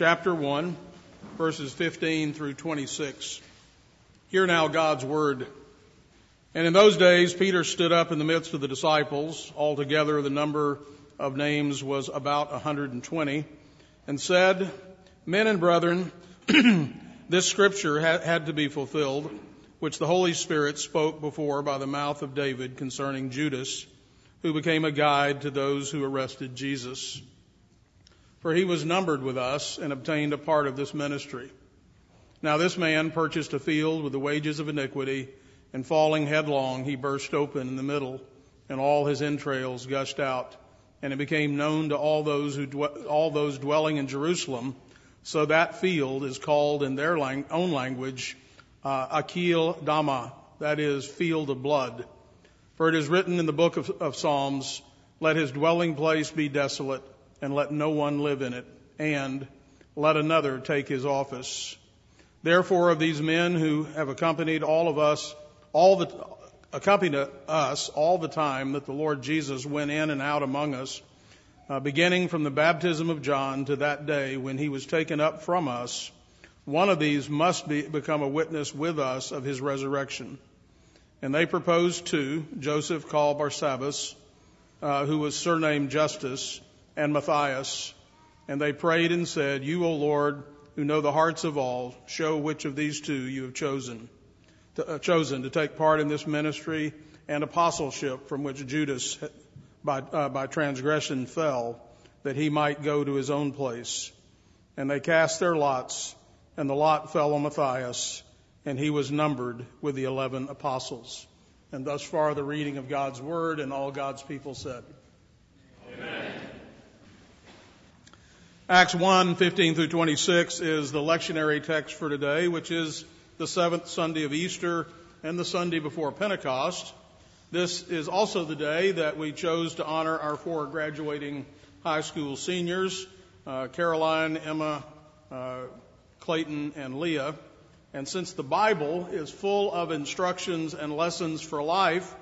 chapter 1, verses 15 through 26. Hear now God's word. And in those days, Peter stood up in the midst of the disciples. Altogether, the number of names was about 120, and said, Men and brethren, this scripture had to be fulfilled, which the Holy Spirit spoke before by the mouth of David concerning Judas, who became a guide to those who arrested Jesus. For he was numbered with us and obtained a part of this ministry. Now this man purchased a field with the wages of iniquity, and falling headlong, he burst open in the middle, and all his entrails gushed out. And it became known to all those who dwe- all those dwelling in Jerusalem. So that field is called in their lang- own language uh, Akel Dama, that is, field of blood. For it is written in the book of, of Psalms, "Let his dwelling place be desolate, and let no one live in it, and let another take his office." Therefore, of these men who have accompanied all of us, all the accompanied us all the time that the Lord Jesus went in and out among us, uh, beginning from the baptism of John to that day when he was taken up from us, one of these must be, become a witness with us of his resurrection. And they proposed two, Joseph called Barsabbas, uh, who was surnamed Justus, and Matthias. And they prayed and said, You, O Lord, who know the hearts of all, show which of these two you have chosen to, uh, chosen to take part in this ministry and apostleship from which Judas, by, uh, by transgression, fell, that he might go to his own place. And they cast their lots, and the lot fell on Matthias, and he was numbered with the eleven apostles. And thus far, the reading of God's word, and all God's people said. Amen. Acts 1, 15 through 26 is the lectionary text for today, which is the seventh Sunday of Easter and the Sunday before Pentecost. This is also the day that we chose to honor our four graduating high school seniors, uh, Caroline, Emma, uh, Clayton, and Leah. And since the Bible is full of instructions and lessons for life,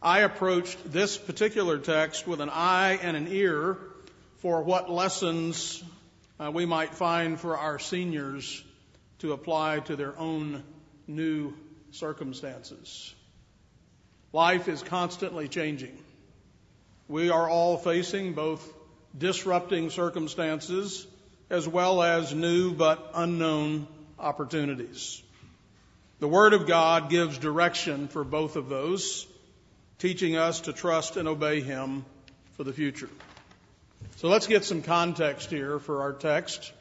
I approached this particular text with an eye and an ear for what lessons uh, we might find for our seniors to apply to their own new circumstances. Life is constantly changing. We are all facing both disrupting circumstances as well as new but unknown opportunities. The Word of God gives direction for both of those, teaching us to trust and obey Him for the future. So let's get some context here for our text.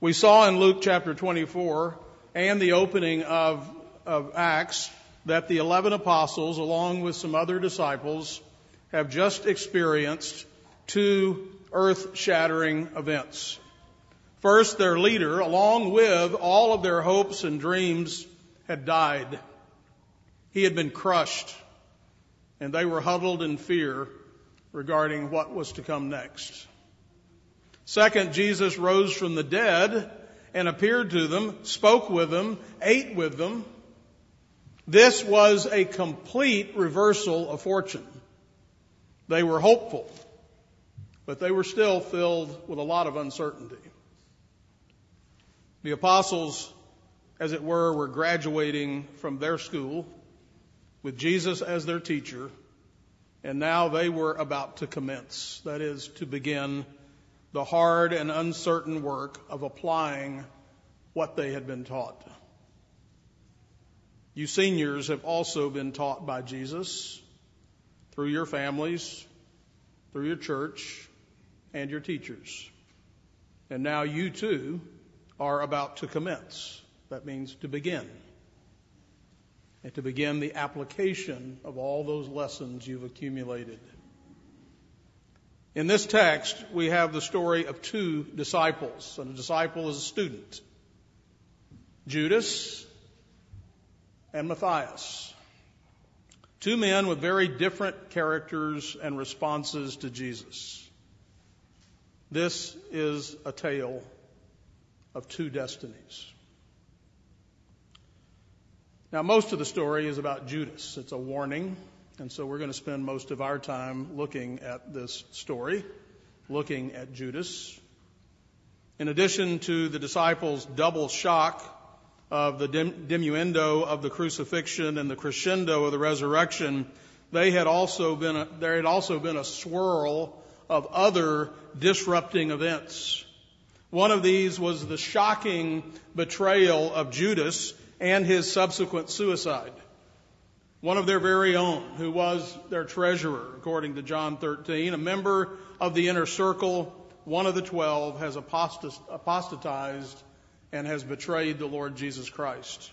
We saw in Luke chapter 24 and the opening of, of Acts that the 11 apostles, along with some other disciples, have just experienced two earth shattering events. First, their leader, along with all of their hopes and dreams, had died. He had been crushed, and they were huddled in fear regarding what was to come next. Second, Jesus rose from the dead and appeared to them, spoke with them, ate with them. This was a complete reversal of fortune. They were hopeful, but they were still filled with a lot of uncertainty. The apostles, as it were, were graduating from their school with Jesus as their teacher and now they were about to commence, that is, to begin the hard and uncertain work of applying what they had been taught. You seniors have also been taught by Jesus through your families, through your church, and your teachers. And now you too are about to commence. That means to begin and to begin the application of all those lessons you've accumulated. In this text, we have the story of two disciples, and a disciple is a student Judas and Matthias. Two men with very different characters and responses to Jesus. This is a tale of two destinies. Now, most of the story is about Judas. It's a warning, and so we're going to spend most of our time looking at this story, looking at Judas. In addition to the disciples' double shock of the diminuendo of the crucifixion and the crescendo of the resurrection, they had also been a, there had also been a swirl of other disrupting events. One of these was the shocking betrayal of Judas and his subsequent suicide. One of their very own, who was their treasurer, according to John 13, a member of the inner circle, one of the twelve, has apostatized and has betrayed the Lord Jesus Christ.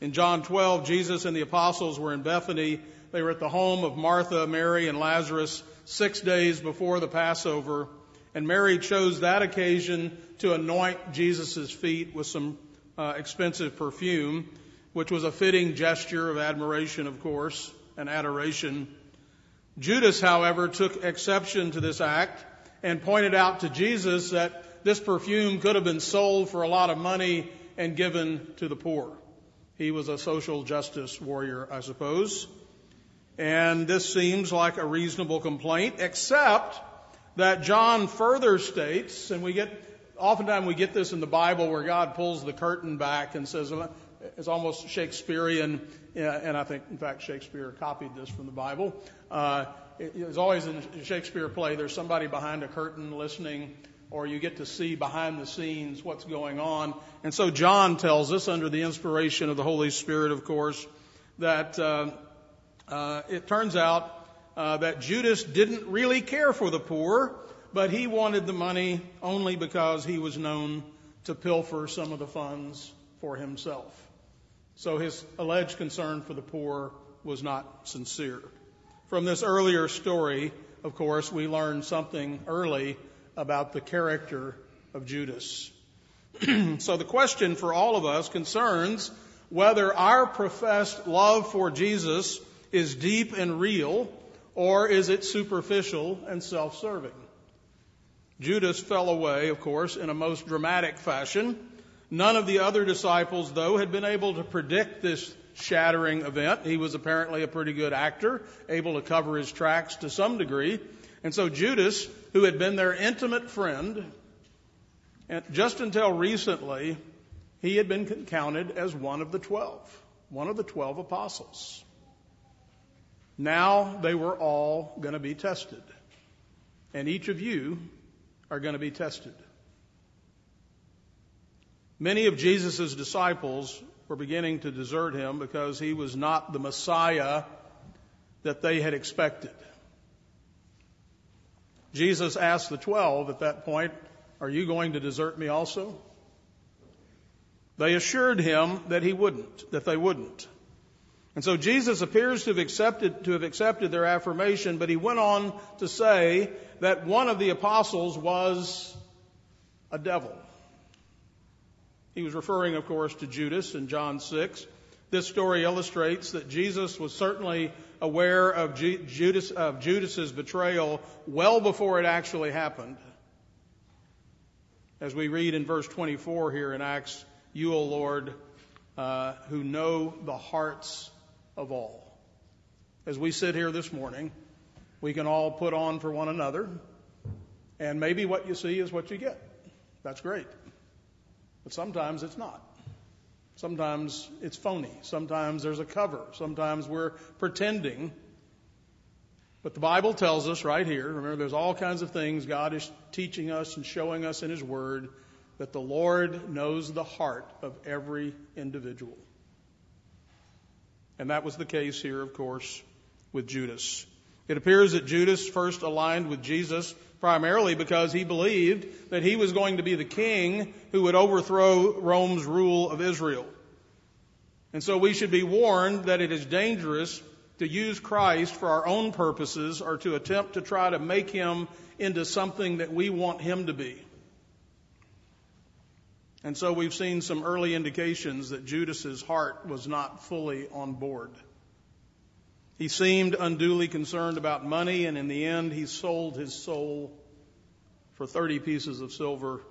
In John 12, Jesus and the apostles were in Bethany. They were at the home of Martha, Mary, and Lazarus six days before the Passover. And Mary chose that occasion to anoint Jesus' feet with some uh, expensive perfume, which was a fitting gesture of admiration, of course, and adoration. Judas, however, took exception to this act and pointed out to Jesus that this perfume could have been sold for a lot of money and given to the poor. He was a social justice warrior, I suppose. And this seems like a reasonable complaint, except that John further states, and we get, oftentimes we get this in the Bible where God pulls the curtain back and says, it's almost Shakespearean, and I think, in fact, Shakespeare copied this from the Bible. Uh, it's always in a Shakespeare play, there's somebody behind a curtain listening or you get to see behind the scenes what's going on. And so John tells us, under the inspiration of the Holy Spirit, of course, that uh, uh, it turns out uh, that Judas didn't really care for the poor, but he wanted the money only because he was known to pilfer some of the funds for himself. So his alleged concern for the poor was not sincere. From this earlier story, of course, we learn something early about the character of Judas. so the question for all of us concerns whether our professed love for Jesus is deep and real, or is it superficial and self serving? Judas fell away, of course, in a most dramatic fashion. None of the other disciples, though, had been able to predict this shattering event. He was apparently a pretty good actor, able to cover his tracks to some degree. And so Judas, who had been their intimate friend, and just until recently, he had been counted as one of the twelve, one of the twelve apostles. Now they were all going to be tested. And each of you are going to be tested. Many of Jesus' disciples were beginning to desert him because he was not the Messiah that they had expected. Jesus asked the twelve at that point, Are you going to desert me also? They assured him that he wouldn't, that they wouldn't. And so Jesus appears to have accepted, to have accepted their affirmation, but he went on to say that one of the apostles was a devil. He was referring, of course, to Judas in John 6. This story illustrates that Jesus was certainly aware of Judas of Judas's betrayal well before it actually happened. As we read in verse 24 here in Acts, you, O Lord, uh, who know the hearts of all. As we sit here this morning, we can all put on for one another, and maybe what you see is what you get. That's great. But sometimes it's not. Sometimes it's phony. Sometimes there's a cover. Sometimes we're pretending. But the Bible tells us right here, remember, there's all kinds of things God is teaching us and showing us in His Word that the Lord knows the heart of every individual. And that was the case here, of course, with Judas. It appears that Judas first aligned with Jesus primarily because he believed that he was going to be the king who would overthrow Rome's rule of Israel. And so we should be warned that it is dangerous to use Christ for our own purposes or to attempt to try to make him into something that we want him to be. And so we've seen some early indications that Judas's heart was not fully on board. He seemed unduly concerned about money, and in the end, he sold his soul for 30 pieces of silver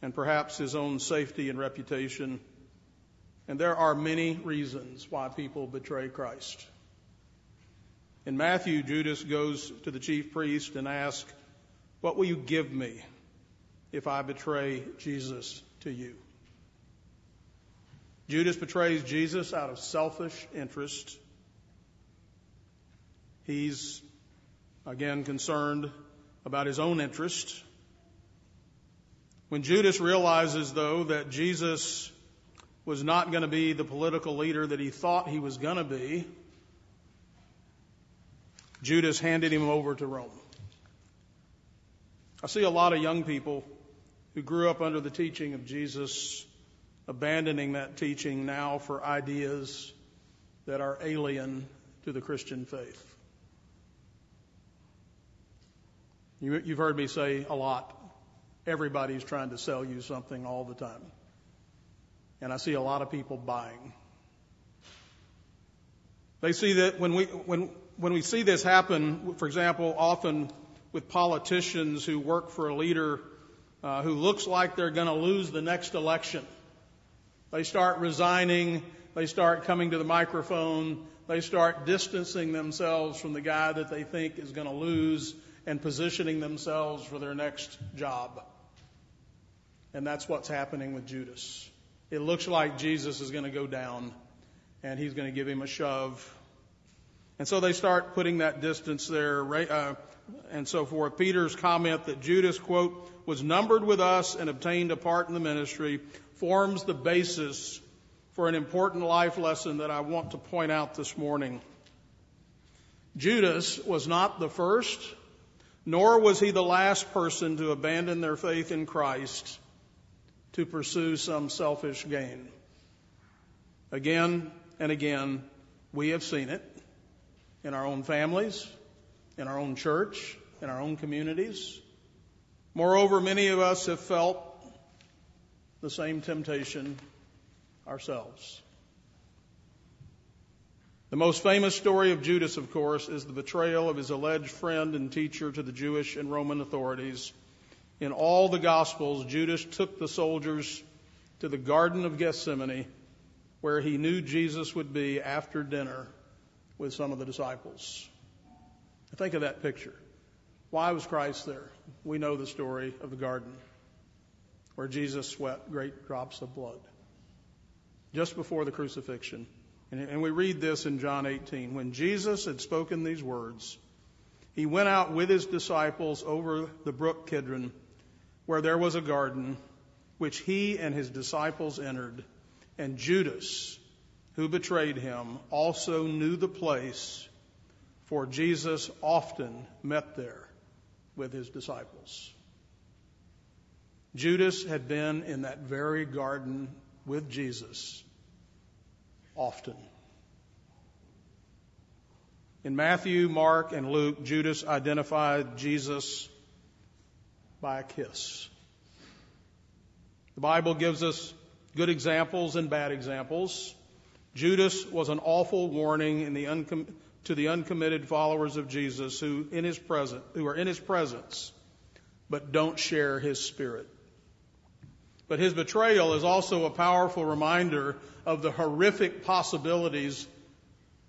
and perhaps his own safety and reputation. And there are many reasons why people betray Christ. In Matthew, Judas goes to the chief priest and asks, What will you give me if I betray Jesus to you. Judas betrays Jesus out of selfish interest. He's, again, concerned about his own interest. When Judas realizes, though, that Jesus was not going to be the political leader that he thought he was going to be, Judas handed him over to Rome. I see a lot of young people who grew up under the teaching of Jesus abandoning that teaching now for ideas that are alien to the Christian faith. You, have heard me say a lot. Everybody's trying to sell you something all the time. And I see a lot of people buying. They see that when we, when, when we see this happen, for example, often with politicians who work for a leader uh, who looks like they're going to lose the next election. They start resigning. They start coming to the microphone. They start distancing themselves from the guy that they think is going to lose and positioning themselves for their next job. And that's what's happening with Judas. It looks like Jesus is going to go down and he's going to give him a shove. And so they start putting that distance there uh, and so forth. Peter's comment that Judas, quote, was numbered with us and obtained a part in the ministry forms the basis for an important life lesson that I want to point out this morning. Judas was not the first, nor was he the last person to abandon their faith in Christ to pursue some selfish gain. Again and again, we have seen it in our own families, in our own church, in our own communities. Moreover, many of us have felt the same temptation ourselves. The most famous story of Judas, of course, is the betrayal of his alleged friend and teacher to the Jewish and Roman authorities. In all the Gospels, Judas took the soldiers to the Garden of Gethsemane, where he knew Jesus would be after dinner with some of the disciples. Think of that picture. Why was Christ there? We know the story of the garden where Jesus sweat great drops of blood just before the crucifixion. And, we read this in John 18. When Jesus had spoken these words, he went out with his disciples over the brook Kidron, where there was a garden, which he and his disciples entered. And Judas, who betrayed him, also knew the place, for Jesus often met there with his disciples. Judas had been in that very garden with Jesus often. In Matthew, Mark, and Luke, Judas identified Jesus by a kiss. The Bible gives us good examples and bad examples. Judas was an awful warning in the uncom- to the uncommitted followers of Jesus who in his present who are in his presence but don't share his spirit. But his betrayal is also a powerful reminder of the horrific possibilities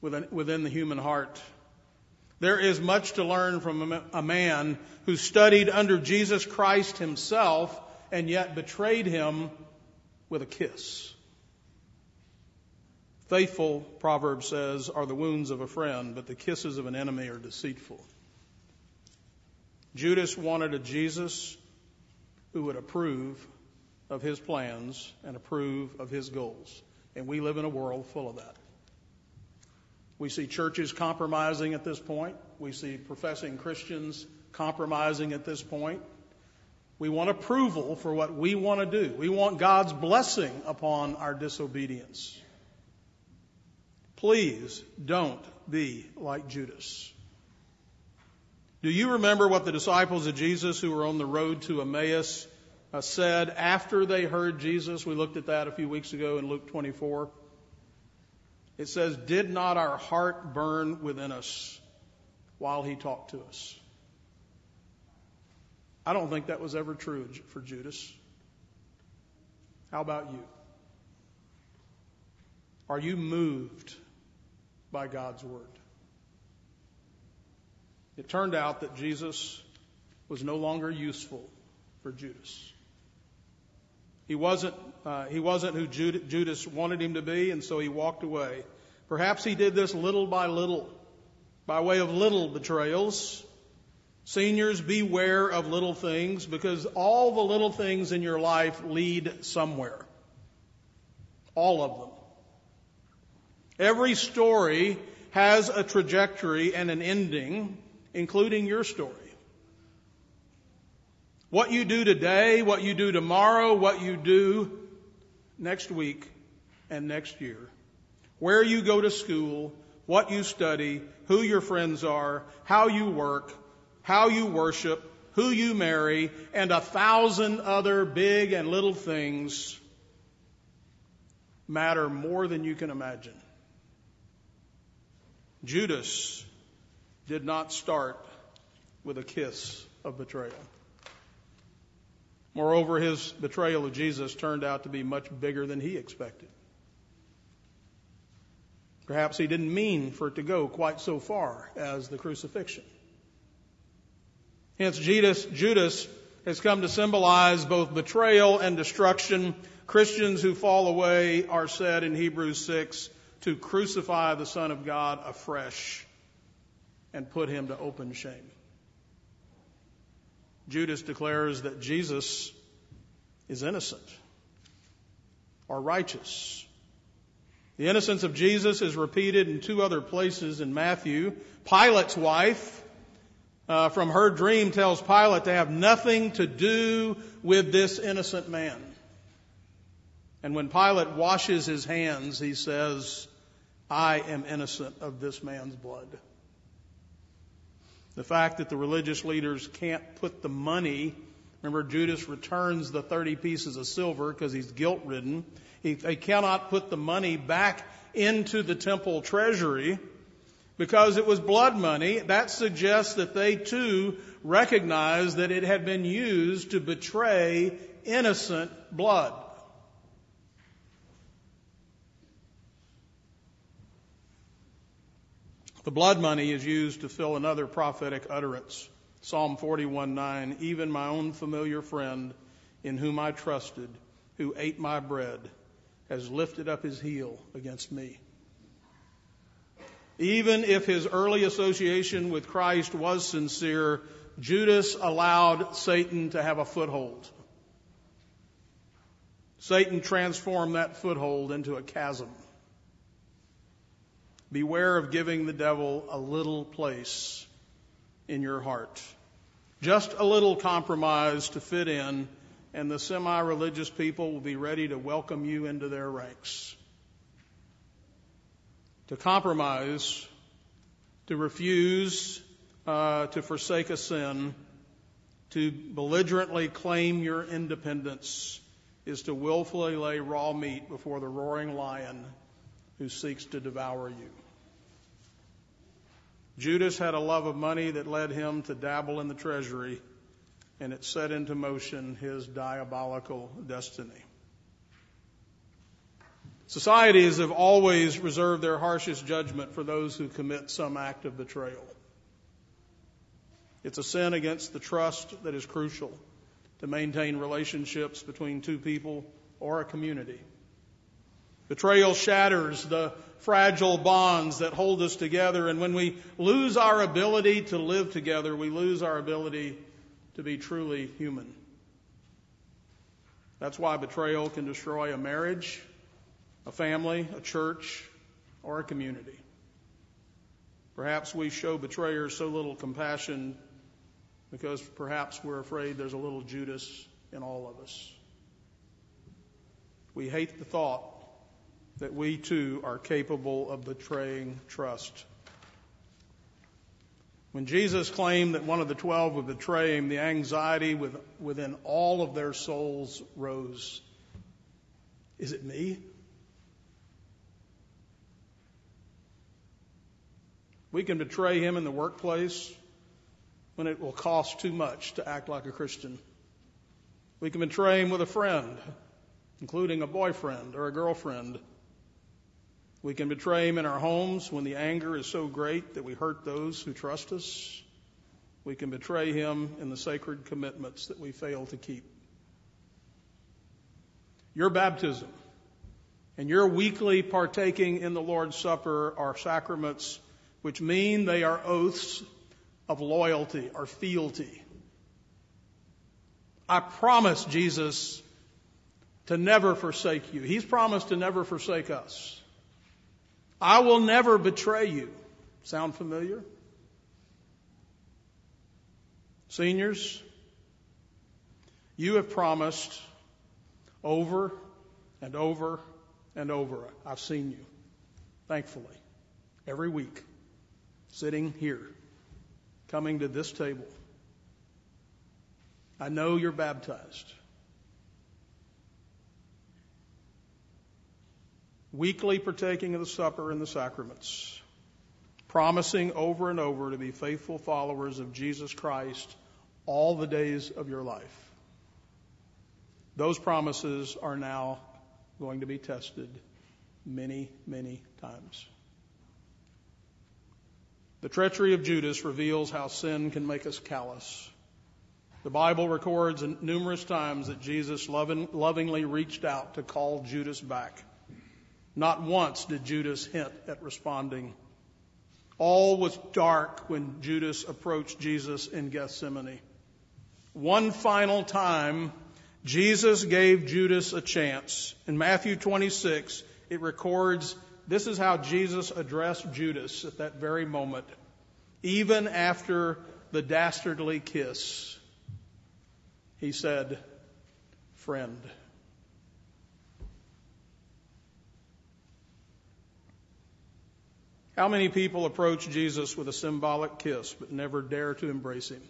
within, within the human heart. There is much to learn from a man who studied under Jesus Christ himself and yet betrayed him with a kiss. Faithful, Proverbs says, are the wounds of a friend, but the kisses of an enemy are deceitful. Judas wanted a Jesus who would approve of his plans and approve of his goals. And we live in a world full of that. We see churches compromising at this point. We see professing Christians compromising at this point. We want approval for what we want to do. We want God's blessing upon our disobedience. Please don't be like Judas. Do you remember what the disciples of Jesus who were on the road to Emmaus uh, said after they heard Jesus. We looked at that a few weeks ago in Luke 24. It says, Did not our heart burn within us while he talked to us? I don't think that was ever true for Judas. How about you? Are you moved by God's word? It turned out that Jesus was no longer useful for Judas. He wasn't, uh, he wasn't who Judas wanted him to be, and so he walked away. Perhaps he did this little by little, by way of little betrayals. Seniors, beware of little things because all the little things in your life lead somewhere. All of them. Every story has a trajectory and an ending, including your story. What you do today, what you do tomorrow, what you do next week and next year. Where you go to school, what you study, who your friends are, how you work, how you worship, who you marry, and a thousand other big and little things matter more than you can imagine. Judas did not start with a kiss of betrayal. Moreover, his betrayal of Jesus turned out to be much bigger than he expected. Perhaps he didn't mean for it to go quite so far as the crucifixion. Hence, Judas, Judas has come to symbolize both betrayal and destruction. Christians who fall away are said in Hebrews 6 to crucify the Son of God afresh and put him to open shame. Judas declares that Jesus is innocent or righteous. The innocence of Jesus is repeated in two other places in Matthew. Pilate's wife, uh, from her dream, tells Pilate to have nothing to do with this innocent man. And when Pilate washes his hands, he says, I am innocent of this man's blood. The fact that the religious leaders can't put the money, remember Judas returns the 30 pieces of silver because he's guilt ridden. They cannot put the money back into the temple treasury because it was blood money. That suggests that they too recognize that it had been used to betray innocent blood. The blood money is used to fill another prophetic utterance. Psalm 41:9, even my own familiar friend in whom I trusted, who ate my bread, has lifted up his heel against me. Even if his early association with Christ was sincere, Judas allowed Satan to have a foothold. Satan transformed that foothold into a chasm. Beware of giving the devil a little place in your heart. Just a little compromise to fit in, and the semi religious people will be ready to welcome you into their ranks. To compromise, to refuse uh, to forsake a sin, to belligerently claim your independence, is to willfully lay raw meat before the roaring lion who seeks to devour you. Judas had a love of money that led him to dabble in the treasury, and it set into motion his diabolical destiny. Societies have always reserved their harshest judgment for those who commit some act of betrayal. It's a sin against the trust that is crucial to maintain relationships between two people or a community. Betrayal shatters the fragile bonds that hold us together, and when we lose our ability to live together, we lose our ability to be truly human. That's why betrayal can destroy a marriage, a family, a church, or a community. Perhaps we show betrayers so little compassion because perhaps we're afraid there's a little Judas in all of us. We hate the thought that we too are capable of betraying trust. When Jesus claimed that one of the twelve would betray him, the anxiety within all of their souls rose. Is it me? We can betray him in the workplace when it will cost too much to act like a Christian. We can betray him with a friend, including a boyfriend or a girlfriend we can betray Him in our homes when the anger is so great that we hurt those who trust us. we can betray him in the sacred commitments that we fail to keep. Your baptism and your weekly partaking in the Lord's Supper are sacraments which mean they are oaths of loyalty or fealty. I promise Jesus to never forsake you. He's promised to never forsake us. I will never betray you. Sound familiar? Seniors, you have promised over and over and over. I've seen you, thankfully, every week, sitting here, coming to this table. I know you're baptized. Weekly partaking of the supper and the sacraments, promising over and over to be faithful followers of Jesus Christ all the days of your life. Those promises are now going to be tested many, many times. The treachery of Judas reveals how sin can make us callous. The Bible records numerous times that Jesus loving, lovingly reached out to call Judas back. Not once did Judas hint at responding. All was dark when Judas approached Jesus in Gethsemane. One final time, Jesus gave Judas a chance. In Matthew 26, it records this is how Jesus addressed Judas at that very moment, even after the dastardly kiss. He said, Friend. How many people approach Jesus with a symbolic kiss but never dare to embrace him?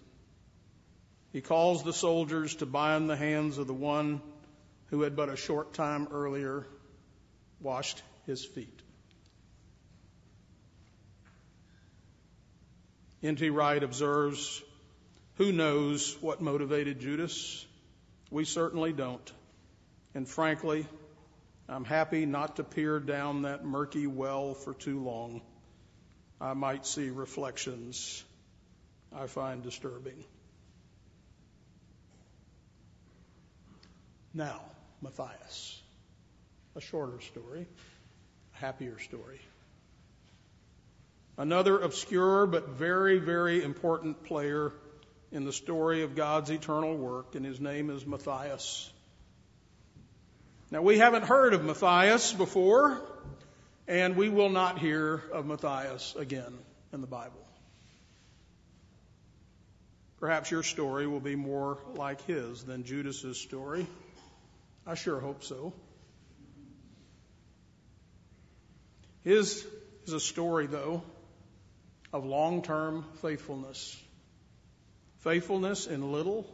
He calls the soldiers to bind the hands of the one who had but a short time earlier washed his feet. N.T. Wright observes Who knows what motivated Judas? We certainly don't. And frankly, I'm happy not to peer down that murky well for too long. I might see reflections I find disturbing. Now, Matthias. A shorter story, a happier story. Another obscure but very, very important player in the story of God's eternal work, and his name is Matthias. Now, we haven't heard of Matthias before, and we will not hear of Matthias again in the Bible. Perhaps your story will be more like his than Judas's story. I sure hope so. His is a story, though, of long term faithfulness. Faithfulness in little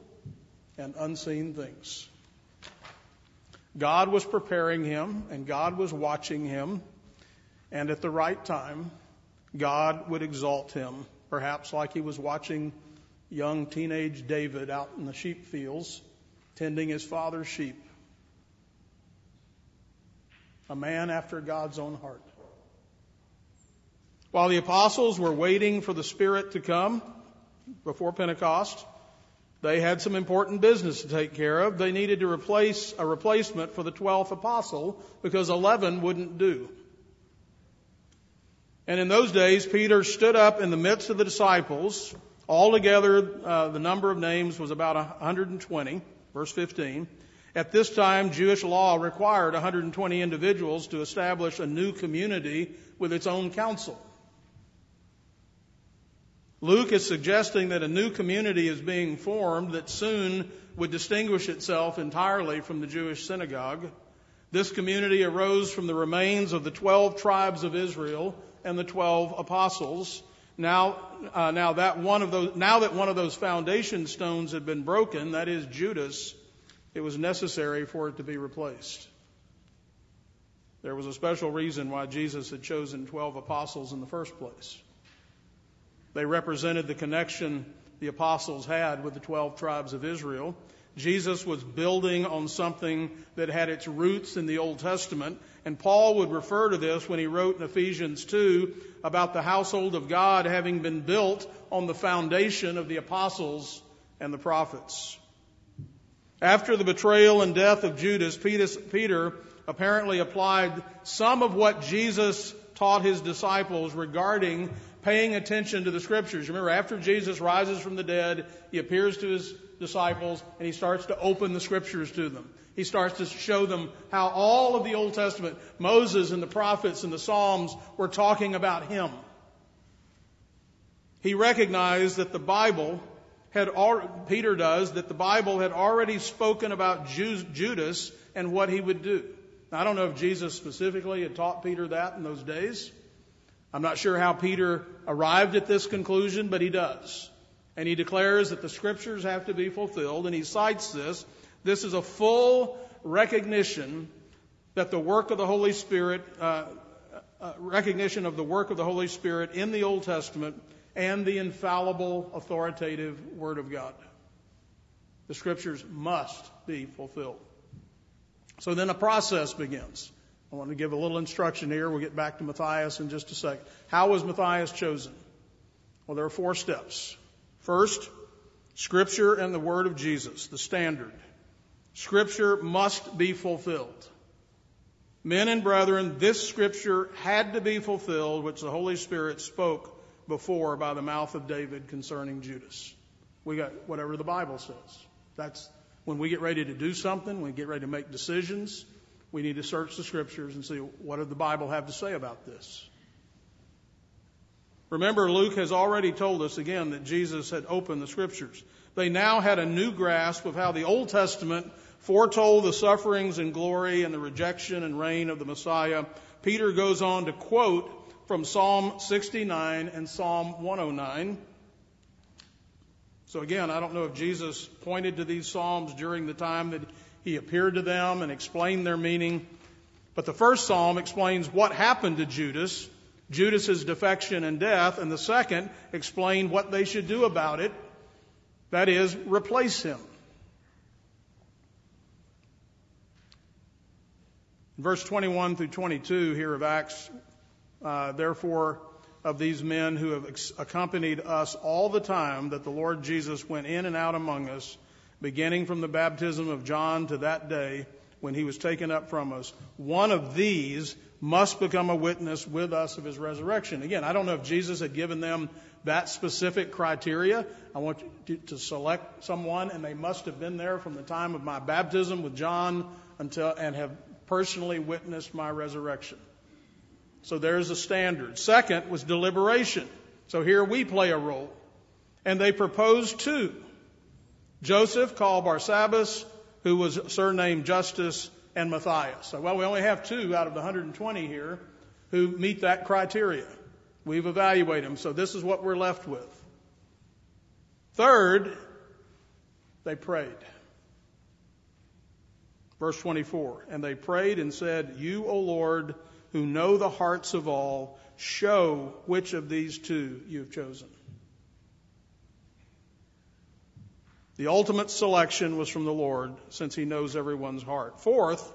and unseen things. God was preparing him, and God was watching him, and at the right time, God would exalt him, perhaps like he was watching young teenage David out in the sheep fields, tending his father's sheep a man after God's own heart. While the apostles were waiting for the Spirit to come before Pentecost, they had some important business to take care of. They needed to replace a replacement for the 12th apostle because 11 wouldn't do. And in those days, Peter stood up in the midst of the disciples. Altogether, uh, the number of names was about 120, verse 15. At this time, Jewish law required 120 individuals to establish a new community with its own council. Luke is suggesting that a new community is being formed that soon would distinguish itself entirely from the Jewish synagogue. This community arose from the remains of the 12 tribes of Israel and the 12 apostles. Now, uh, now that one of those, now that one of those foundation stones had been broken, that is Judas, it was necessary for it to be replaced. There was a special reason why Jesus had chosen 12 apostles in the first place. They represented the connection the apostles had with the 12 tribes of Israel. Jesus was building on something that had its roots in the Old Testament. And Paul would refer to this when he wrote in Ephesians 2 about the household of God having been built on the foundation of the apostles and the prophets. After the betrayal and death of Judas, Peter apparently applied some of what Jesus taught his disciples regarding paying attention to the scriptures. Remember, after Jesus rises from the dead, he appears to his disciples and he starts to open the scriptures to them. He starts to show them how all of the Old Testament, Moses and the prophets and the Psalms were talking about him. He recognized that the Bible had, Peter does, that the Bible had already spoken about Judas and what he would do. I don't know if Jesus specifically had taught Peter that in those days. I'm not sure how Peter arrived at this conclusion, but he does. And he declares that the scriptures have to be fulfilled, and he cites this. This is a full recognition that the work of the Holy Spirit, uh, uh, recognition of the work of the Holy Spirit in the Old Testament and the infallible, authoritative Word of God. The scriptures must be fulfilled. So then a process begins. I want to give a little instruction here. We'll get back to Matthias in just a sec. How was Matthias chosen? Well, there are four steps. First, Scripture and the Word of Jesus, the standard. Scripture must be fulfilled. Men and brethren, this Scripture had to be fulfilled, which the Holy Spirit spoke before by the mouth of David concerning Judas. We got whatever the Bible says. That's when we get ready to do something, when we get ready to make decisions, we need to search the scriptures and see what did the Bible have to say about this. Remember, Luke has already told us again that Jesus had opened the scriptures. They now had a new grasp of how the Old Testament foretold the sufferings and glory and the rejection and reign of the Messiah. Peter goes on to quote from Psalm 69 and Psalm 109. So again, I don't know if Jesus pointed to these Psalms during the time that he appeared to them and explained their meaning. But the first psalm explains what happened to Judas, Judas's defection and death, and the second explained what they should do about it. That is, replace him. Verse 21 through 22 here of Acts, uh, therefore, of these men who have accompanied us all the time that the Lord Jesus went in and out among us, beginning from the baptism of John to that day when he was taken up from us. One of these must become a witness with us of his resurrection. Again, I don't know if Jesus had given them that specific criteria. I want you to select someone, and they must have been there from the time of my baptism with John until and have personally witnessed my resurrection. So there's a standard. Second was deliberation. So here we play a role. And they proposed two. Joseph, called Barsabbas, who was surnamed Justus, and Matthias. So, well, we only have two out of the 120 here who meet that criteria. We've evaluated them, so this is what we're left with. Third, they prayed. Verse 24, and they prayed and said, You, O Lord, who know the hearts of all, show which of these two you've chosen. The ultimate selection was from the Lord, since He knows everyone's heart. Fourth,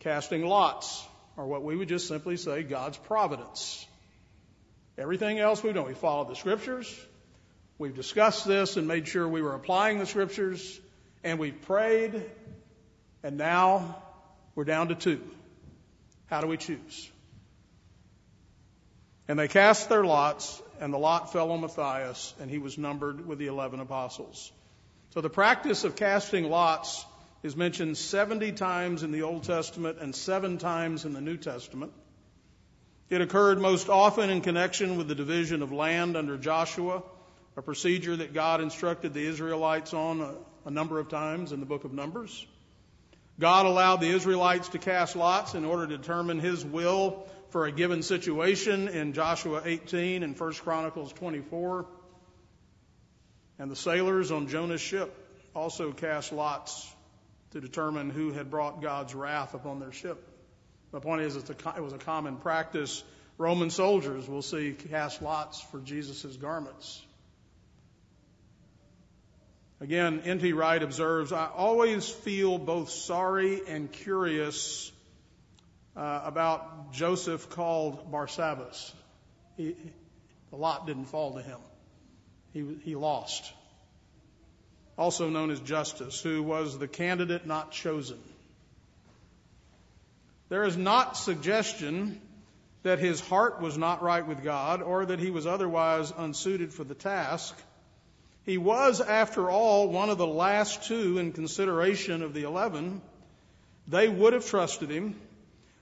casting lots, or what we would just simply say God's providence. Everything else we've done, we followed the Scriptures, we've discussed this and made sure we were applying the Scriptures, and we've prayed, and now we're down to two. How do we choose? And they cast their lots, and the lot fell on Matthias, and he was numbered with the eleven apostles. So the practice of casting lots is mentioned 70 times in the Old Testament and seven times in the New Testament. It occurred most often in connection with the division of land under Joshua, a procedure that God instructed the Israelites on a, a number of times in the book of Numbers. God allowed the Israelites to cast lots in order to determine his will for a given situation in Joshua 18 and 1 Chronicles 24. And the sailors on Jonah's ship also cast lots to determine who had brought God's wrath upon their ship. The point is, it was a common practice. Roman soldiers, we'll see, cast lots for Jesus' garments. Again, N.T. Wright observes, I always feel both sorry and curious uh, about Joseph called Barsabbas. He, the lot didn't fall to him. He, he lost. Also known as Justus, who was the candidate not chosen. There is not suggestion that his heart was not right with God or that he was otherwise unsuited for the task. He was, after all, one of the last two in consideration of the eleven. They would have trusted him.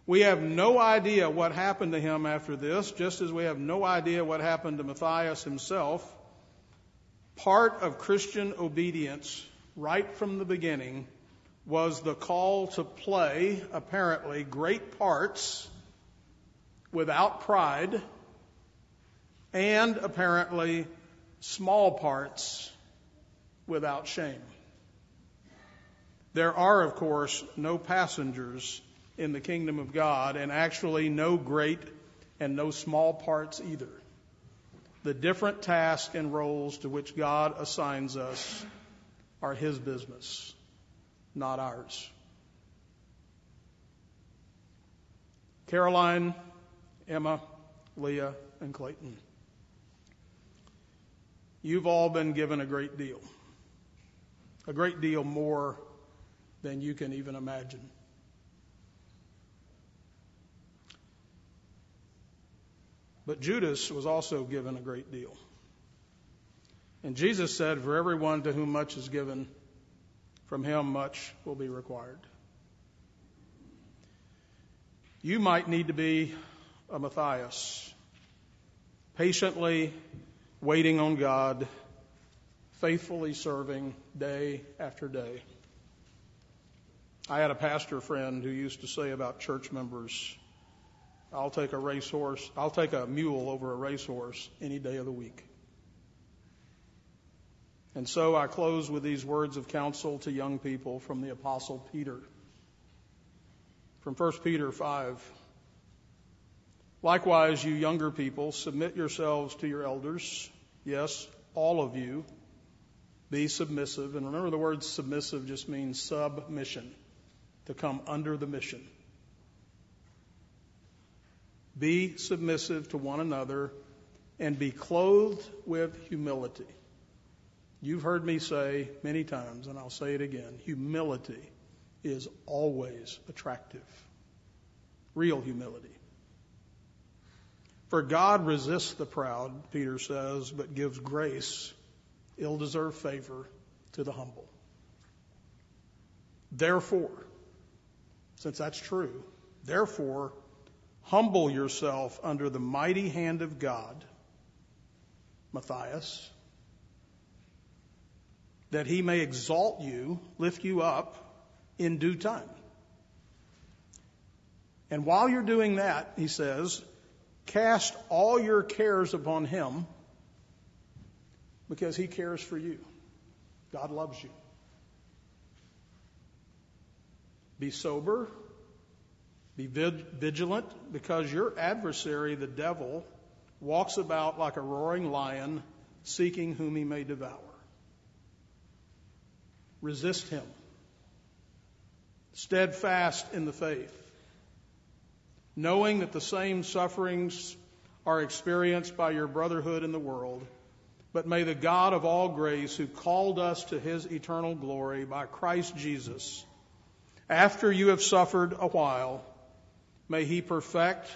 We have no idea what happened to him after this, just as we have no idea what happened to Matthias himself. Part of Christian obedience, right from the beginning, was the call to play, apparently, great parts without pride and apparently small parts without shame. There are, of course, no passengers in the kingdom of God, and actually no great and no small parts either. The different tasks and roles to which God assigns us are His business, not ours. Caroline, Emma, Leah, and Clayton. You've all been given a great deal. A great deal more than you can even imagine. But Judas was also given a great deal. And Jesus said, For everyone to whom much is given, from him much will be required. You might need to be a Matthias, patiently waiting on God, faithfully serving day after day. I had a pastor friend who used to say about church members, I'll take a racehorse, I'll take a mule over a racehorse any day of the week. And so I close with these words of counsel to young people from the Apostle Peter. From 1 Peter 5. Likewise, you younger people, submit yourselves to your elders. Yes, all of you. Be submissive. And remember, the word submissive just means submission, to come under the mission. Be submissive to one another and be clothed with humility. You've heard me say many times, and I'll say it again humility is always attractive. Real humility. For God resists the proud, Peter says, but gives grace, ill deserved favor to the humble. Therefore, since that's true, therefore, humble yourself under the mighty hand of God, Matthias, that he may exalt you, lift you up in due time. And while you're doing that, he says, Cast all your cares upon Him because He cares for you. God loves you. Be sober. Be vigilant because your adversary, the devil, walks about like a roaring lion seeking whom he may devour. Resist him. Steadfast in the faith knowing that the same sufferings are experienced by your brotherhood in the world. But may the God of all grace, who called us to his eternal glory by Christ Jesus, after you have suffered a while, may he perfect,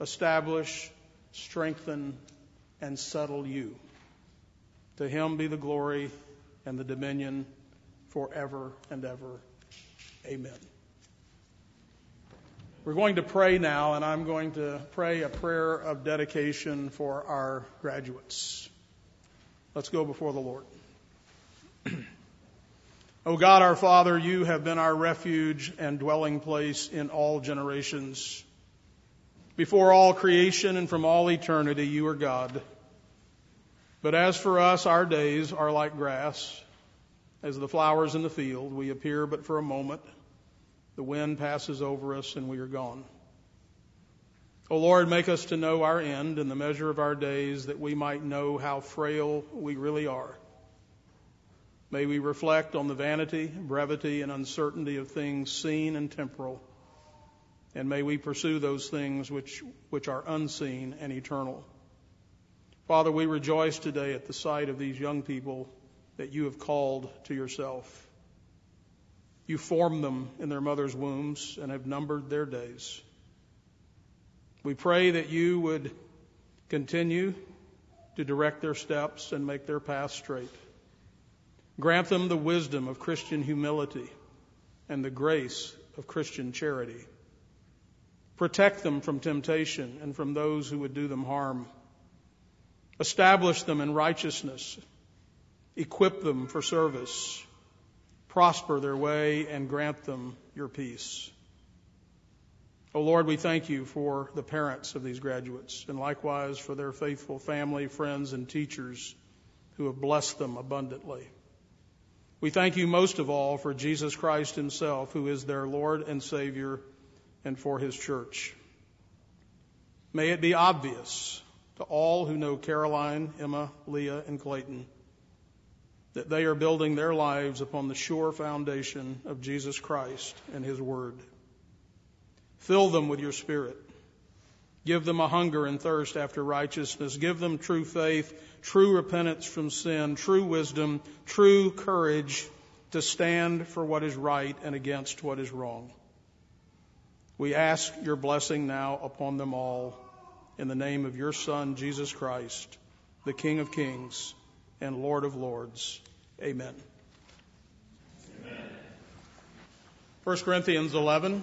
establish, strengthen, and settle you. To him be the glory and the dominion forever and ever. Amen. We're going to pray now, and I'm going to pray a prayer of dedication for our graduates. Let's go before the Lord. O God, our Father, you have been our refuge and dwelling place in all generations. Before all creation and from all eternity, you are God. But as for us, our days are like grass. As the flowers in the field, we appear but for a moment the wind passes over us and we are gone. O Lord, make us to know our end and the measure of our days that we might know how frail we really are. May we reflect on the vanity, brevity, and uncertainty of things seen and temporal. And may we pursue those things which, which are unseen and eternal. Father, we rejoice today at the sight of these young people that you have called to yourself. You formed them in their mother's wombs and have numbered their days. We pray that you would continue to direct their steps and make their path straight. Grant them the wisdom of Christian humility and the grace of Christian charity. Protect them from temptation and from those who would do them harm. Establish them in righteousness. Equip them for service. Prosper their way and grant them your peace. O oh Lord, we thank you for the parents of these graduates and likewise for their faithful family, friends, and teachers who have blessed them abundantly. We thank you most of all for Jesus Christ Himself, who is their Lord and Savior, and for His church. May it be obvious to all who know Caroline, Emma, Leah, and Clayton that they are building their lives upon the sure foundation of Jesus Christ and His Word. Fill them with your Spirit. Give them a hunger and thirst after righteousness. Give them true faith, true repentance from sin, true wisdom, true courage to stand for what is right and against what is wrong. We ask your blessing now upon them all in the name of your Son, Jesus Christ, the King of Kings and Lord of Lords. Amen. Amen. 1 Corinthians 11.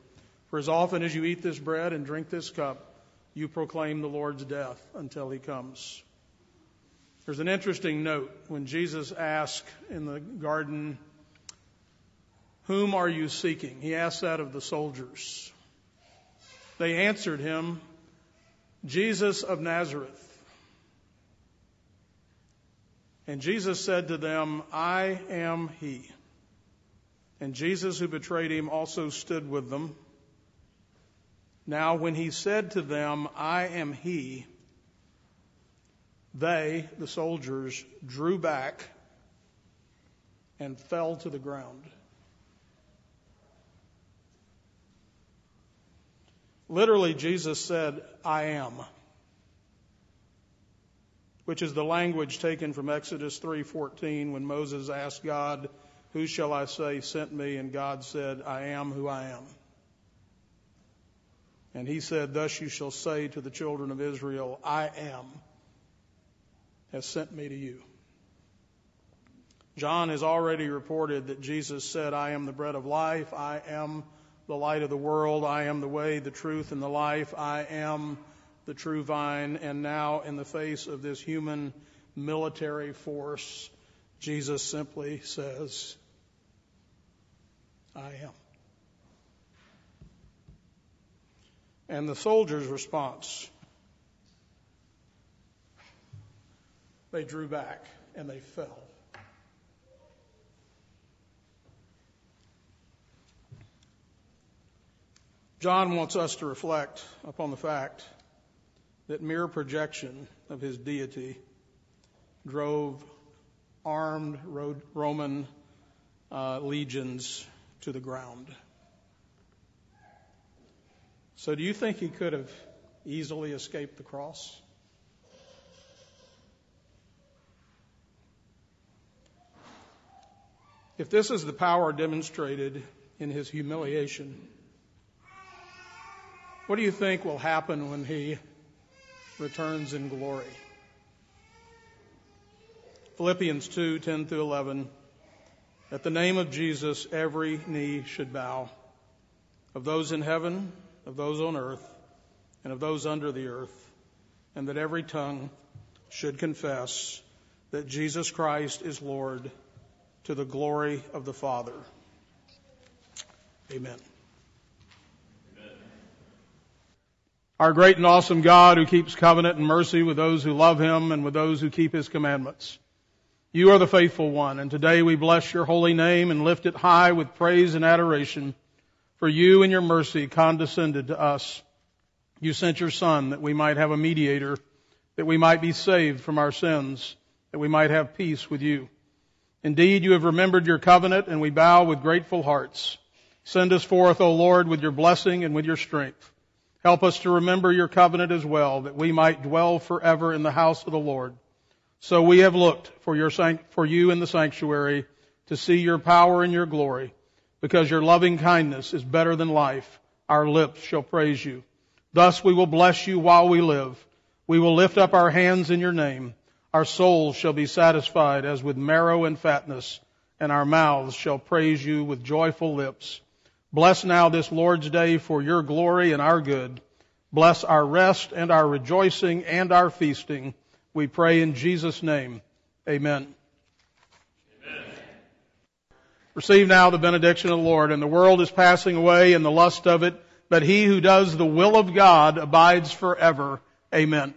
For as often as you eat this bread and drink this cup, you proclaim the Lord's death until he comes. There's an interesting note when Jesus asked in the garden, Whom are you seeking? He asked that of the soldiers. They answered him, Jesus of Nazareth. And Jesus said to them, I am he. And Judas, who betrayed him, also stood with them. Now, when he said to them, I am he, they, the soldiers, drew back and fell to the ground. Literally, Jesus said, I am, which is the language taken from Exodus 3:14 when Moses asked God, "Who shall I say sent me?" and God said, "I am who I am." And he said, Thus you shall say to the children of Israel, I am, has sent me to you. John has already reported that Jesus said, I am the bread of life, I am the light of the world, I am the way, the truth, and the life, I am the true vine. And now, in the face of this human military force, Jesus simply says, I am. And the soldiers' response. They drew back and they fell. John wants us to reflect upon the fact that mere projection of his deity drove armed Roman uh, legions to the ground. So, do you think he could have easily escaped the cross? If this is the power demonstrated in his humiliation, what do you think will happen when he returns in glory? Philippians 2 10 through 11. At the name of Jesus, every knee should bow, of those in heaven of those on earth and of those under the earth, and that every tongue should confess that Jesus Christ is Lord to the glory of the Father. Amen. Our great and awesome God who keeps covenant and mercy with those who love him and with those who keep his commandments. You are the faithful one, and today we bless your holy name and lift it high with praise and adoration. For you in your mercy condescended to us. You sent your Son that we might have a mediator, that we might be saved from our sins, that we might have peace with you. Indeed, you have remembered your covenant, and we bow with grateful hearts. Send us forth, O Lord, with your blessing and with your strength. Help us to remember your covenant as well, that we might dwell forever in the house of the Lord. So we have looked for your for you in the sanctuary to see your power and your glory, because your loving kindness is better than life. Our lips shall praise you. Thus we will bless you while we live. We will lift up our hands in your name. Our souls shall be satisfied as with marrow and fatness, and our mouths shall praise you with joyful lips. Bless now this Lord's day for your glory and our good. Bless our rest and our rejoicing and our feasting. We pray in Jesus' name. Amen. Receive now the benediction of the Lord. And the world is passing away in the lust of it, but he who does the will of God abides forever. Amen.